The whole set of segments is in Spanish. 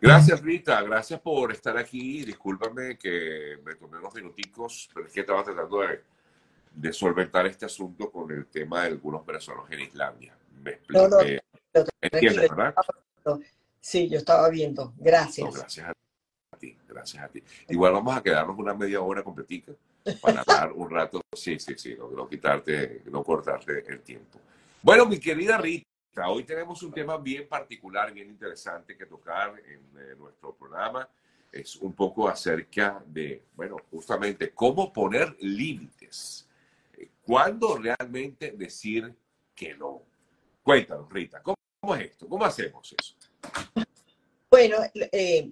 Gracias, Rita. Gracias por estar aquí. Discúlpame que me tomé unos minuticos, pero es que estaba tratando de, solventar este asunto con el tema de algunos venezolanos en Islandia. Me explico. No, ¿Entiendes, verdad? Sí, yo estaba viendo. Gracias. gracias a ti, gracias a ti. Igual vamos a quedarnos una media hora completica para dar un rato. Sí, sí, sí, no quitarte, no cortarte el tiempo. Bueno, mi querida Rita. Hoy tenemos un tema bien particular, bien interesante que tocar en eh, nuestro programa. Es un poco acerca de, bueno, justamente cómo poner límites. Eh, ¿Cuándo realmente decir que no? Cuéntanos, Rita, ¿cómo, es esto? ¿Cómo hacemos eso? Bueno, eh,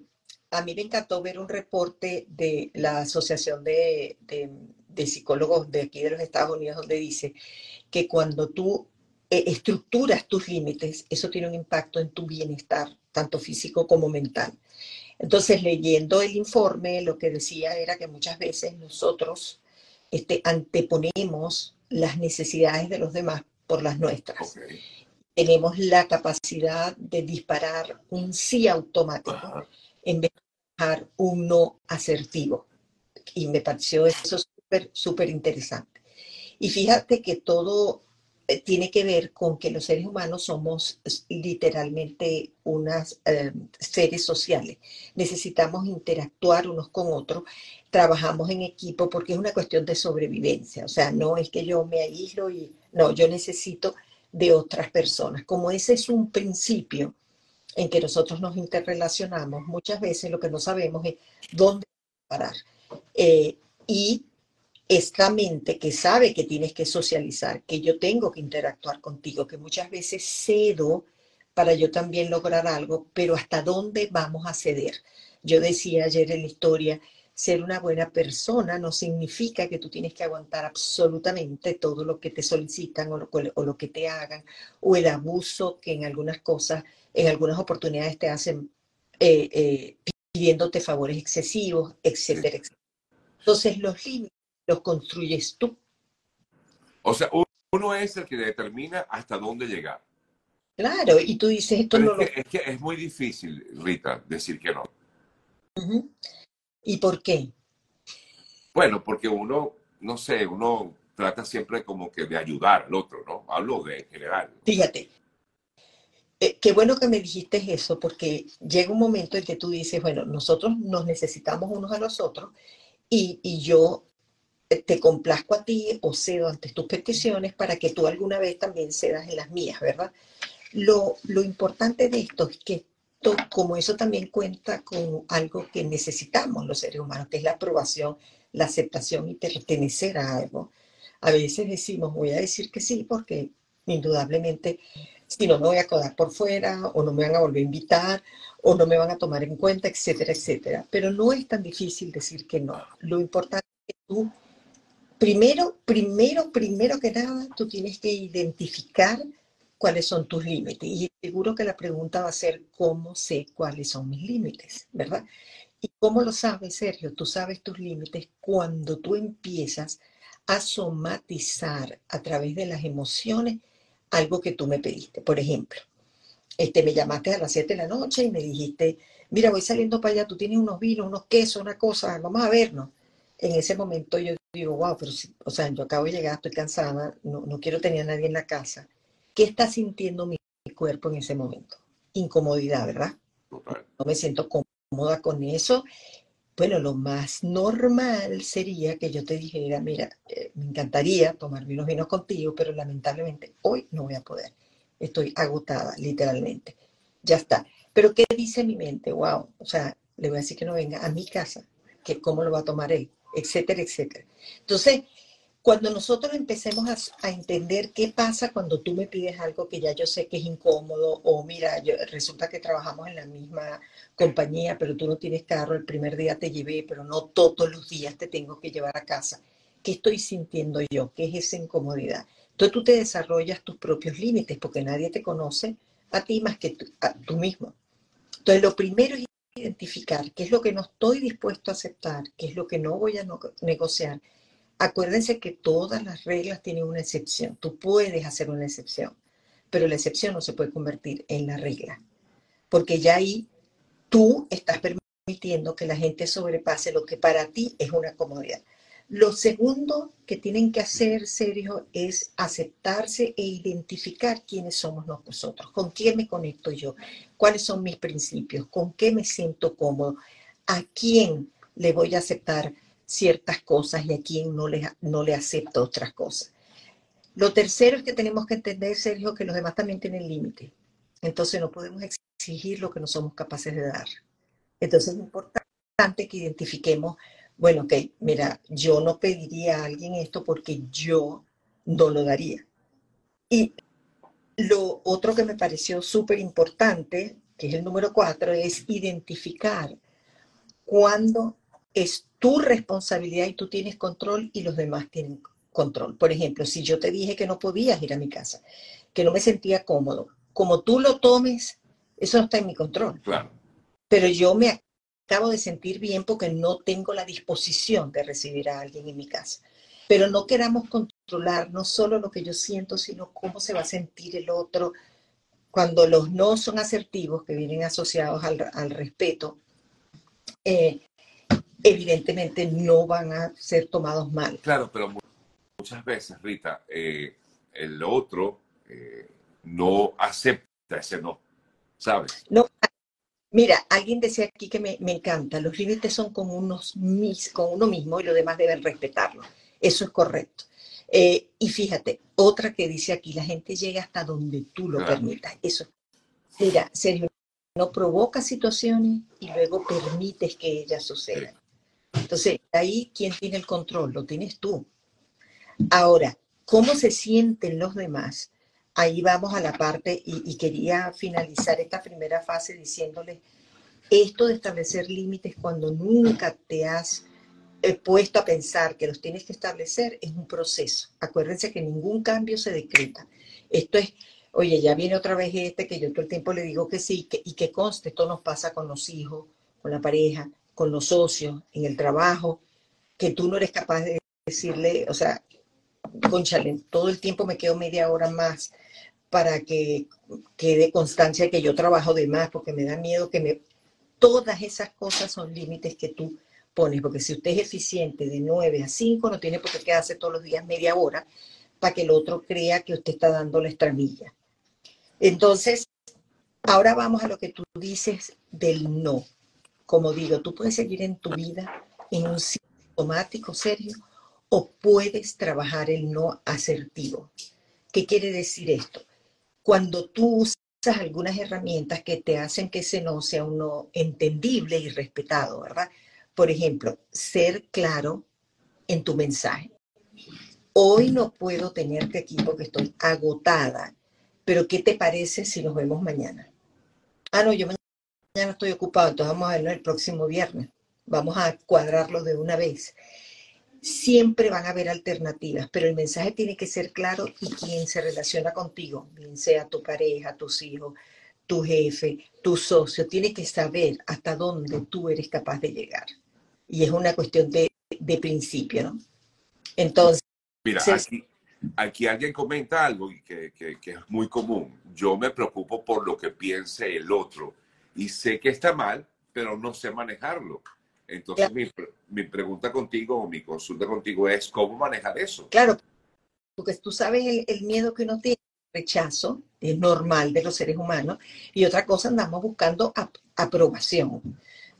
a mí me encantó ver un reporte de la Asociación de, de Psicólogos de aquí de los Estados Unidos donde dice que cuando tú eh, estructuras tus límites, eso tiene un impacto en tu bienestar, tanto físico como mental. Entonces, leyendo el informe, lo que decía era que muchas veces nosotros este, anteponemos las necesidades de los demás por las nuestras. Tenemos la capacidad de disparar un sí automático en vez de dejar un no asertivo. Y me pareció eso súper, súper interesante. Y fíjate que todo tiene que ver con que los seres humanos somos literalmente unas eh, seres sociales. Necesitamos interactuar unos con otros, trabajamos en equipo porque es una cuestión de sobrevivencia. O sea, no es que yo me aíslo y no, yo necesito de otras personas. Como ese es un principio en que nosotros nos interrelacionamos, muchas veces lo que no sabemos es dónde parar. Eh, y esta mente que sabe que tienes que socializar, que yo tengo que interactuar contigo, que muchas veces cedo para yo también lograr algo, pero ¿hasta dónde vamos a ceder? Yo decía ayer en la historia, ser una buena persona no significa que tú tienes que aguantar absolutamente todo lo que te solicitan o lo, que te hagan, o el abuso que en algunas cosas, en algunas oportunidades te hacen eh, eh, pidiéndote favores excesivos, etcétera, etcétera. Entonces los límites los construyes tú. O sea, uno es el que determina hasta dónde llegar. Claro, y tú dices esto no es, que, es que es muy difícil, Rita, decir que no. ¿Y por qué? Bueno, porque uno, no sé, uno trata siempre como que de ayudar al otro, ¿no? Hablo de general. Fíjate, eh, qué bueno que me dijiste eso, porque llega un momento en que tú dices, bueno, nosotros nos necesitamos unos a los otros y, y yo te complazco a ti o cedo ante tus peticiones para que tú alguna vez también cedas en las mías, ¿verdad? Lo, lo importante de esto es que como eso también cuenta con algo que necesitamos los seres humanos, que es la aprobación, la aceptación y pertenecer a algo. A veces decimos, voy a decir que sí, porque indudablemente, si no me voy a quedar por fuera, o no me van a volver a invitar, o no me van a tomar en cuenta, etcétera, etcétera. Pero no es tan difícil decir que no. Lo importante es que tú primero, primero, primero que nada, tú tienes que identificar cuáles son tus límites. Y seguro que la pregunta va a ser, ¿cómo sé cuáles son mis límites? ¿Verdad? ¿Y cómo lo sabes, Sergio? Tú sabes tus límites cuando tú empiezas a somatizar a través de las emociones algo que tú me pediste. Por ejemplo, este, me llamaste a las 7 de la noche y me dijiste, mira, voy saliendo para allá, tú tienes unos vinos, unos quesos, una cosa, vamos a vernos. En ese momento yo digo, wow, pero, o sea, yo acabo de llegar, estoy cansada, no, no quiero tener a nadie en la casa. ¿Qué está sintiendo mi, cuerpo en ese momento? Incomodidad, ¿verdad? No me siento cómoda con eso. Bueno, lo más normal sería que yo te dijera, mira, eh, me encantaría tomarme unos vinos contigo, pero lamentablemente hoy no voy a poder. Estoy agotada, literalmente. Ya está. Pero ¿qué dice mi mente? Wow, o sea, le voy a decir que no venga a mi casa, que cómo lo va a tomar él etcétera, etcétera. Entonces, cuando nosotros empecemos a, entender qué pasa cuando tú me pides algo que ya yo sé que es incómodo, o mira, yo, resulta que trabajamos en la misma compañía, pero tú no tienes carro, el primer día te llevé, pero no todos los días te tengo que llevar a casa. ¿Qué estoy sintiendo yo? ¿Qué es esa incomodidad? Entonces tú te desarrollas tus propios límites porque nadie te conoce a ti más que tú, a tú mismo. Entonces lo primero es identificar qué es lo que no estoy dispuesto a aceptar, qué es lo que no voy a negociar. Acuérdense que todas las reglas tienen una excepción. Tú puedes hacer una excepción, pero la excepción no se puede convertir en la regla, porque ya ahí tú estás permitiendo que la gente sobrepase lo que para ti es una comodidad. Lo segundo que tienen que hacer, Sergio, es aceptarse e identificar quiénes somos nosotros, con quién me conecto yo, cuáles son mis principios, con qué me siento cómodo, a quién le voy a aceptar ciertas cosas y a quién no le, acepto otras cosas. Lo tercero es que tenemos que entender, Sergio, que los demás también tienen límite. Entonces no podemos exigir lo que no somos capaces de dar. Entonces es importante que identifiquemos, bueno, ok, mira, yo no pediría a alguien esto porque yo no lo daría. Y lo otro que me pareció súper importante, que es el número cuatro, es identificar cuándo es tu responsabilidad y tú tienes control y los demás tienen control. Por ejemplo, si yo te dije que no podías ir a mi casa, que no me sentía cómodo, como tú lo tomes, eso no está en mi control. Claro. Pero yo me acabo de sentir bien porque no tengo la disposición de recibir a alguien en mi casa. Pero no queramos controlar no solo lo que yo siento, sino cómo se va a sentir el otro. Cuando los no son asertivos, que vienen asociados al, respeto, eh, evidentemente no van a ser tomados mal. Claro, pero muchas veces, Rita, eh, el otro eh, no acepta ese no, ¿sabes? No, mira, alguien decía aquí que me, encanta, los límites son con, unos, con uno mismo y los demás deben respetarlo. Eso es correcto. Eh, y fíjate, otra que dice aquí, la gente llega hasta donde tú lo permitas. Eso, mira, serio, no provoca situaciones y luego permites que ellas sucedan. Entonces, ahí, ¿quién tiene el control? Lo tienes tú. Ahora, ¿cómo se sienten los demás? Ahí vamos a la parte, y, quería finalizar esta primera fase diciéndoles, esto de establecer límites cuando nunca te has eh, puesto a pensar que los tienes que establecer es un proceso. Acuérdense que ningún cambio se decreta. Esto es, oye, ya viene otra vez este que yo todo el tiempo le digo que sí, y que conste, esto nos pasa con los hijos, con la pareja, con los socios, en el trabajo, que tú no eres capaz de decirle, o sea, conchale, todo el tiempo me quedo media hora más para que quede constancia que yo trabajo de más, porque me da miedo que me... Todas esas cosas son límites que tú pones, porque si usted es eficiente de 9 a 5, no tiene por qué quedarse todos los días media hora para que el otro crea que usted está dando la estramilla. Entonces, ahora vamos a lo que tú dices del no. Como digo, tú puedes seguir en tu vida en un automático serio o puedes trabajar el no asertivo. ¿Qué quiere decir esto? Cuando tú usas algunas herramientas que te hacen que ese no sea un no entendible y respetado, ¿verdad? Por ejemplo, ser claro en tu mensaje. Hoy no puedo tenerte aquí porque estoy agotada, pero ¿qué te parece si nos vemos mañana? Ah, no, yo mañana estoy ocupado, entonces vamos a verlo el próximo viernes. Vamos a cuadrarlo de una vez siempre van a haber alternativas, pero el mensaje tiene que ser claro y quien se relaciona contigo, bien sea tu pareja, tus hijos, tu jefe, tu socio, tiene que saber hasta dónde tú eres capaz de llegar. Y es una cuestión de, principio, ¿no? Entonces... Mira, aquí, alguien comenta algo que, que, que es muy común. Yo me preocupo por lo que piense el otro y sé que está mal, pero no sé manejarlo. Entonces, mi, mi, pregunta contigo o mi consulta contigo es, ¿cómo manejar eso? Claro, porque tú sabes el, el miedo que uno tiene, rechazo, es normal de los seres humanos, y otra cosa, andamos buscando aprobación.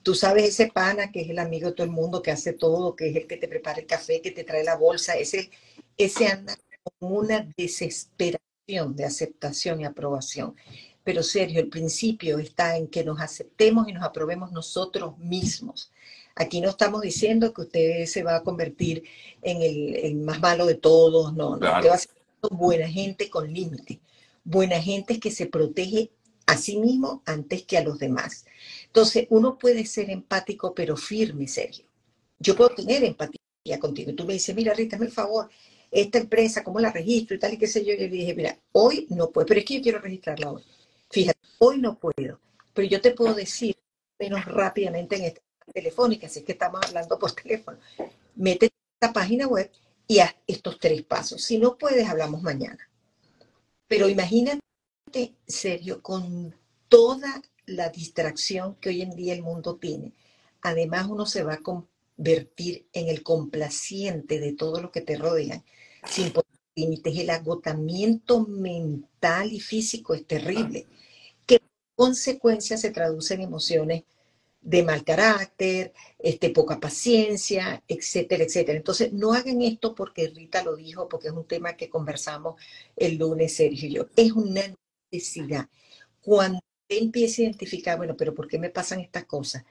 Tú sabes ese pana que es el amigo de todo el mundo, que hace todo, que es el que te prepara el café, que te trae la bolsa, ese, ese anda con una desesperación de aceptación y aprobación. Pero Sergio, el principio está en que nos aceptemos y nos aprobemos nosotros mismos. Aquí no estamos diciendo que usted se va a convertir en el, más malo de todos, no, no. Usted va a ser buena gente con límite. Buena gente que se protege a sí mismo antes que a los demás. Entonces, uno puede ser empático, pero firme, Sergio. Yo puedo tener empatía contigo. Tú me dices, mira, Rita, hazme el favor, esta empresa, ¿cómo la registro y tal y qué sé yo? Yo le dije, mira, hoy no puedo, pero es que yo quiero registrarla hoy. Fíjate, hoy no puedo, pero yo te puedo decir menos rápidamente en esta telefónica, así que estamos hablando por teléfono. Mete esta página web y haz estos tres pasos. Si no puedes, hablamos mañana. Pero imagínate, serio, con toda la distracción que hoy en día el mundo tiene, además uno se va a convertir en el complaciente de todo lo que te rodea, sin límites. El agotamiento mental y físico es terrible, que consecuencia se traduce en emociones de mal carácter, este, poca paciencia, etcétera, etcétera. Entonces, no hagan esto porque Rita lo dijo, porque es un tema que conversamos el lunes, Sergio y yo. Es una necesidad. Cuando empiece a identificar, bueno, pero ¿por qué me pasan estas cosas?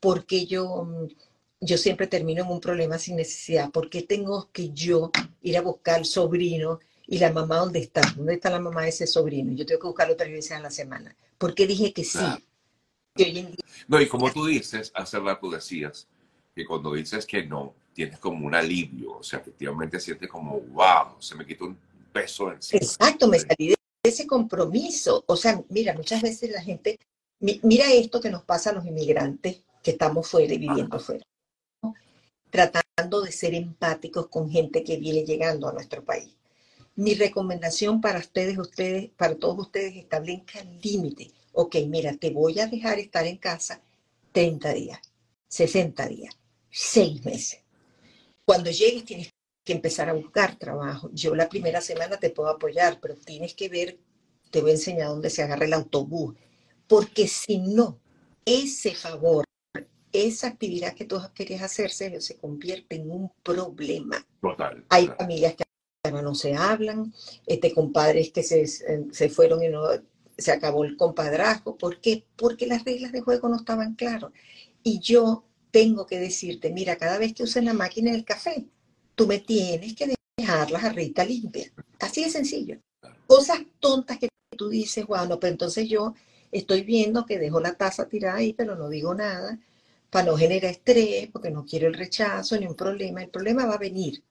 ¿Por qué yo, mm, yo siempre termino en un problema sin necesidad? ¿Por qué tengo que yo ir a buscar sobrino y la mamá dónde está? ¿Dónde está la mamá de ese sobrino? Yo tengo que buscarlo tres veces a la semana. ¿Por qué dije que sí? No, y como tú dices, hace rato decías que cuando dices que no, tienes como un alivio, o sea, efectivamente sientes como, wow, se me quitó un peso encima. Exacto, me salí de ese compromiso. O sea, mira, muchas veces la gente, mira esto que nos pasa a los inmigrantes que estamos fuera y viviendo fuera, tratando de ser empáticos con gente que viene llegando a nuestro país. Mi recomendación para ustedes, ustedes, para todos ustedes, establezcan límites ok, mira, te voy a dejar estar en casa 30 días, 60 días, 6 meses. Cuando llegues tienes que empezar a buscar trabajo. Yo la primera semana te puedo apoyar, pero tienes que ver, te voy a enseñar dónde se agarra el autobús, porque si no, ese favor, esa actividad que tú querías hacer, se convierte en un problema. Total. Hay familias que no se hablan, este, compadres que se, se fueron y no se acabó el compadrazgo. ¿Por qué? Porque las reglas de juego no estaban claras. Y yo tengo que decirte, mira, cada vez que uses la máquina del café, tú me tienes que dejar la jarrita limpia. Así de sencillo. Cosas tontas que tú dices, bueno, pero entonces yo estoy viendo que dejo la taza tirada ahí, pero no digo nada, para no generar estrés, porque no quiero el rechazo ni un problema. El problema va a venir.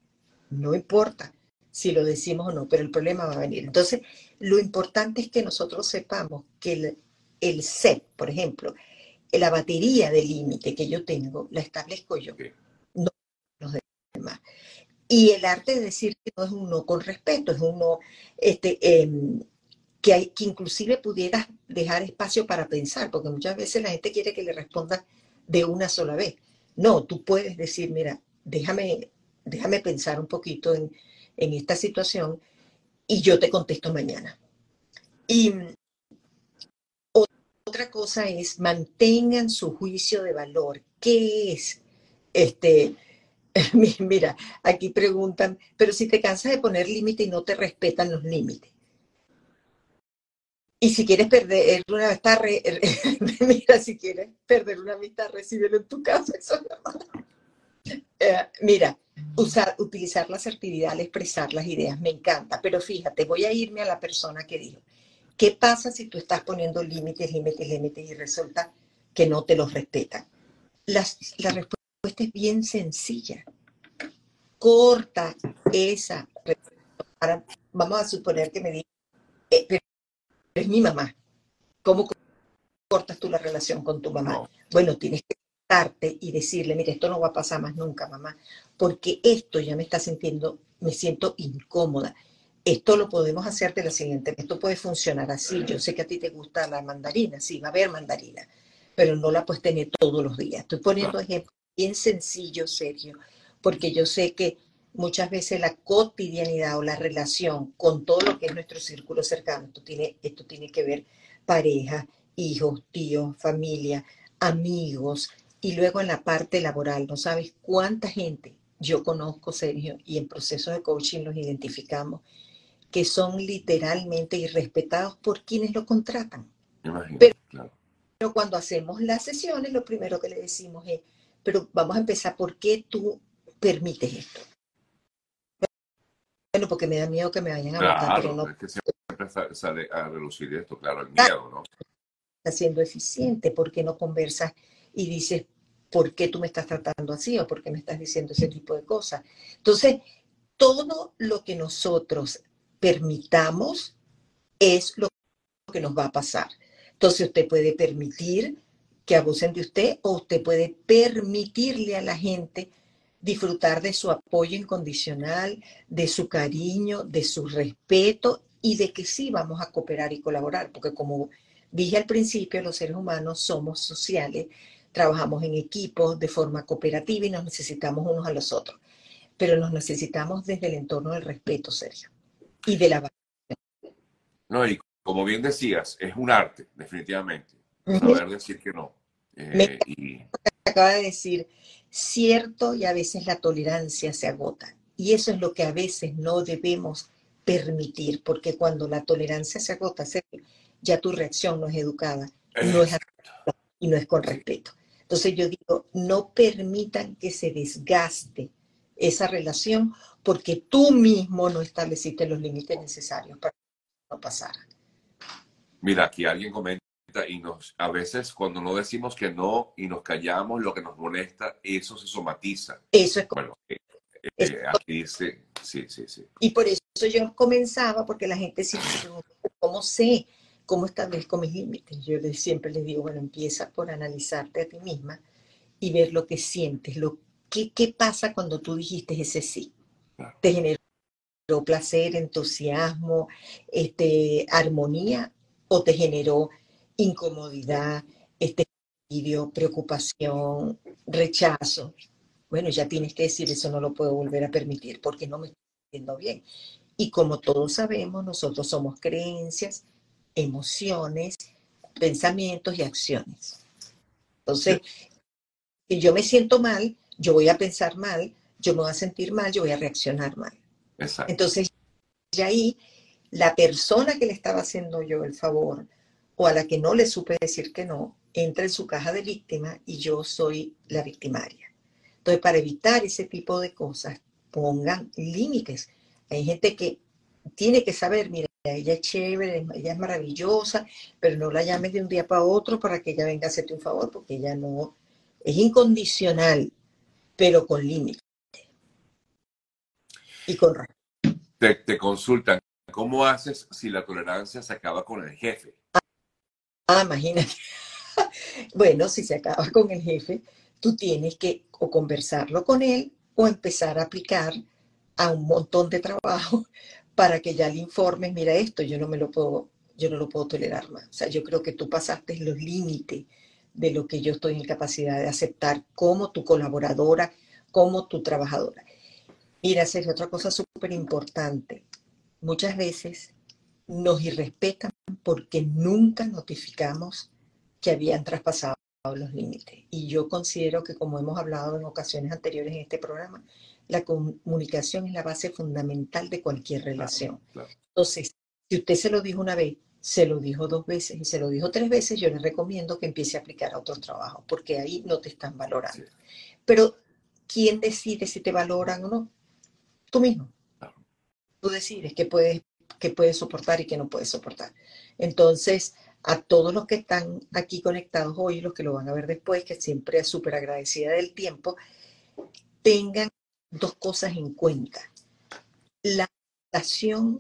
No importa si lo decimos o no, pero el problema va a venir. Entonces, lo importante es que nosotros sepamos que el, el set, por ejemplo, la batería de límite que yo tengo, la establezco yo, no los demás. Y el arte de decir que no es un no con respeto, es un no este, em, que, hay, que inclusive pudieras dejar espacio para pensar, porque muchas veces la gente quiere que le responda de una sola vez. No, tú puedes decir, mira, déjame, déjame pensar un poquito en, en esta situación y yo te contesto mañana. Y otra cosa es mantengan su juicio de valor. ¿Qué es? Este, mira, aquí preguntan, pero si te cansas de poner límite y no te respetan los límites. Y si quieres perder una amistad, mira, si quieres perder una amistad, recíbelo en tu casa. Eso eh, mira, usar, utilizar la asertividad al expresar las ideas, me encanta, pero fíjate, voy a irme a la persona que dijo, ¿qué pasa si tú estás poniendo límites, límites, límites y resulta que no te los respetan? la respuesta es bien sencilla. Corta esa vamos a suponer que me diga, eh, pero es mi mamá. ¿Cómo cortas tú la relación con tu mamá? Bueno, tienes que y decirle, mire, esto no va a pasar más nunca, mamá, porque esto ya me está sintiendo, me siento incómoda. Esto lo podemos hacer de la siguiente, esto puede funcionar así. Yo sé que a ti te gusta la mandarina, sí, va a haber mandarina, pero no la puedes tener todos los días. Estoy poniendo ejemplos bien sencillo, Sergio, porque yo sé que muchas veces la cotidianidad o la relación con todo lo que es nuestro círculo cercano, esto tiene, esto tiene que ver pareja, hijos, tíos, familia, amigos, y luego en la parte laboral, no sabes cuánta gente yo conozco, Sergio, y en procesos de coaching los identificamos, que son literalmente irrespetados por quienes lo contratan. pero, cuando hacemos las sesiones, lo primero que le decimos es, pero vamos a empezar, ¿por qué tú permites esto? Bueno, porque me da miedo que me vayan a matar, pero no. Es que siempre sale a relucir esto, claro, el miedo, ¿no? Está siendo eficiente, porque no conversas y dices, ¿por qué tú me estás tratando así o por qué me estás diciendo ese tipo de cosas? Entonces, todo lo que nosotros permitamos es lo que nos va a pasar. Entonces, usted puede permitir que abusen de usted o usted puede permitirle a la gente disfrutar de su apoyo incondicional, de su cariño, de su respeto y de que sí vamos a cooperar y colaborar, porque como Dije al principio, los seres humanos somos sociales, trabajamos en equipos de forma cooperativa y nos necesitamos unos a los otros, pero nos necesitamos desde el entorno del respeto, Sergio, y de la No, y como bien decías, es un arte, definitivamente, saber decir que no. Eh, y... Acaba de decir, cierto, y a veces la tolerancia se agota. Y eso es lo que a veces no debemos permitir, porque cuando la tolerancia se agota, ya tu reacción no es educada, no es y no es con respeto. Entonces yo digo, no permitan que se desgaste esa relación porque tú mismo no estableciste los límites necesarios para que no pasara. Mira, aquí alguien comenta y nos, a veces cuando no decimos que no y nos callamos, lo que nos molesta, eso se somatiza. Eso es bueno, eh, eh, aquí dice, sí, sí, sí. Y por eso yo comenzaba, porque la gente siempre pregunta, ¿cómo sé? ¿Cómo establezco mis límites? Yo siempre les digo, bueno, empieza por analizarte a ti misma y ver lo que sientes, lo, ¿qué, qué pasa cuando tú dijiste ese sí? ¿Te generó placer, entusiasmo, este, armonía o te generó incomodidad, este, preocupación, rechazo? Bueno, ya tienes que decir, eso no lo puedo volver a permitir porque no me estoy haciendo bien. Y como todos sabemos, nosotros somos creencias, emociones, pensamientos y acciones. Entonces, si yo me siento mal, yo voy a pensar mal, yo me voy a sentir mal, yo voy a reaccionar mal. Exacto. Entonces, y ahí la persona que le estaba haciendo yo el favor o a la que no le supe decir que no, entra en su caja de víctima y yo soy la victimaria. Entonces, para evitar ese tipo de cosas, pongan límites. Hay gente que tiene que saber, mira, ella es chévere, ella es maravillosa, pero no la llames de un día para otro para que ella venga a hacerte un favor, porque ella no es incondicional, pero con límite. Y con te, te consultan, ¿cómo haces si la tolerancia se acaba con el jefe? Ah, imagínate. bueno, si se acaba con el jefe, tú tienes que o conversarlo con él o empezar a aplicar a un montón de trabajo para que ya le informes, mira esto, yo no me lo puedo, yo no lo puedo tolerar más. O sea, yo creo que tú pasaste los límites de lo que yo estoy en capacidad de aceptar como tu colaboradora, como tu trabajadora. Mira, Sergio, otra cosa súper importante. Muchas veces nos irrespetan porque nunca notificamos que habían traspasado los límites. Y yo considero que, como hemos hablado en ocasiones anteriores en este programa, la comunicación es la base fundamental de cualquier relación. Entonces, si usted se lo dijo una vez, se lo dijo dos veces y se lo dijo tres veces, yo le recomiendo que empiece a aplicar a otros trabajos, porque ahí no te están valorando. Pero, ¿quién decide si te valoran o no? Tú mismo. Tú decides qué puedes, qué puedes soportar y qué no puedes soportar. Entonces, a todos los que están aquí conectados hoy, los que lo van a ver después, que siempre es súper agradecida del tiempo, tengan dos cosas en cuenta. La adaptación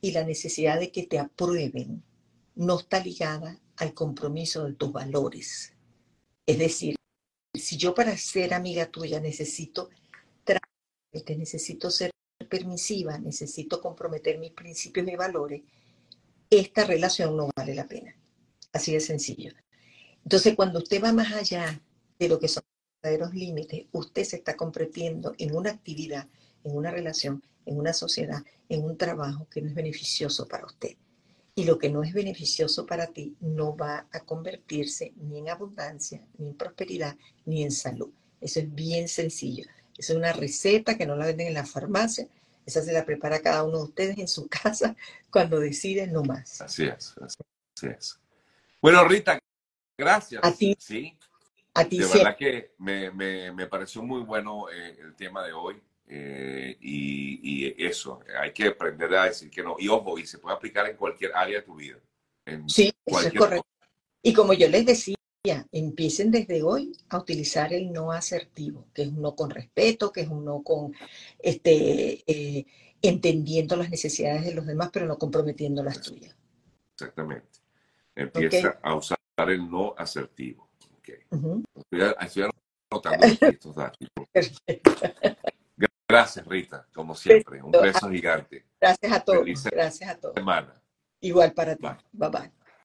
y la necesidad de que te aprueben no está ligada al compromiso de tus valores. Es decir, si yo para ser amiga tuya necesito necesito ser permisiva, necesito comprometer mis principios y valores, esta relación no vale la pena. Así de sencillo. Entonces, cuando usted va más allá de lo que son verdaderos límites, usted se está comprometiendo en una actividad, en una relación, en una sociedad, en un trabajo que no es beneficioso para usted. Y lo que no es beneficioso para ti no va a convertirse ni en abundancia, ni en prosperidad, ni en salud. Eso es bien sencillo. Esa es una receta que no la venden en la farmacia. Esa se la prepara cada uno de ustedes en su casa cuando deciden no más. Así es, así es. Bueno, Rita, gracias. A ti. Sí, de verdad que me, me, me, pareció muy bueno eh, el tema de hoy. Eh, y, y, eso, hay que aprender a decir que no. Y ojo, y se puede aplicar en cualquier área de tu vida. sí, eso es correcto. Y como yo les decía, empiecen desde hoy a utilizar el no asertivo, que es un no con respeto, que es un no con este, eh, entendiendo las necesidades de los demás, pero no comprometiendo las tuyas. Exactamente. Empieza a usar el no asertivo. Estoy, anotando estos datos. Gracias, Rita, como siempre. Un beso gigante. Gracias a todos. Gracias a todos. Semana. Igual para ti. Bye bye.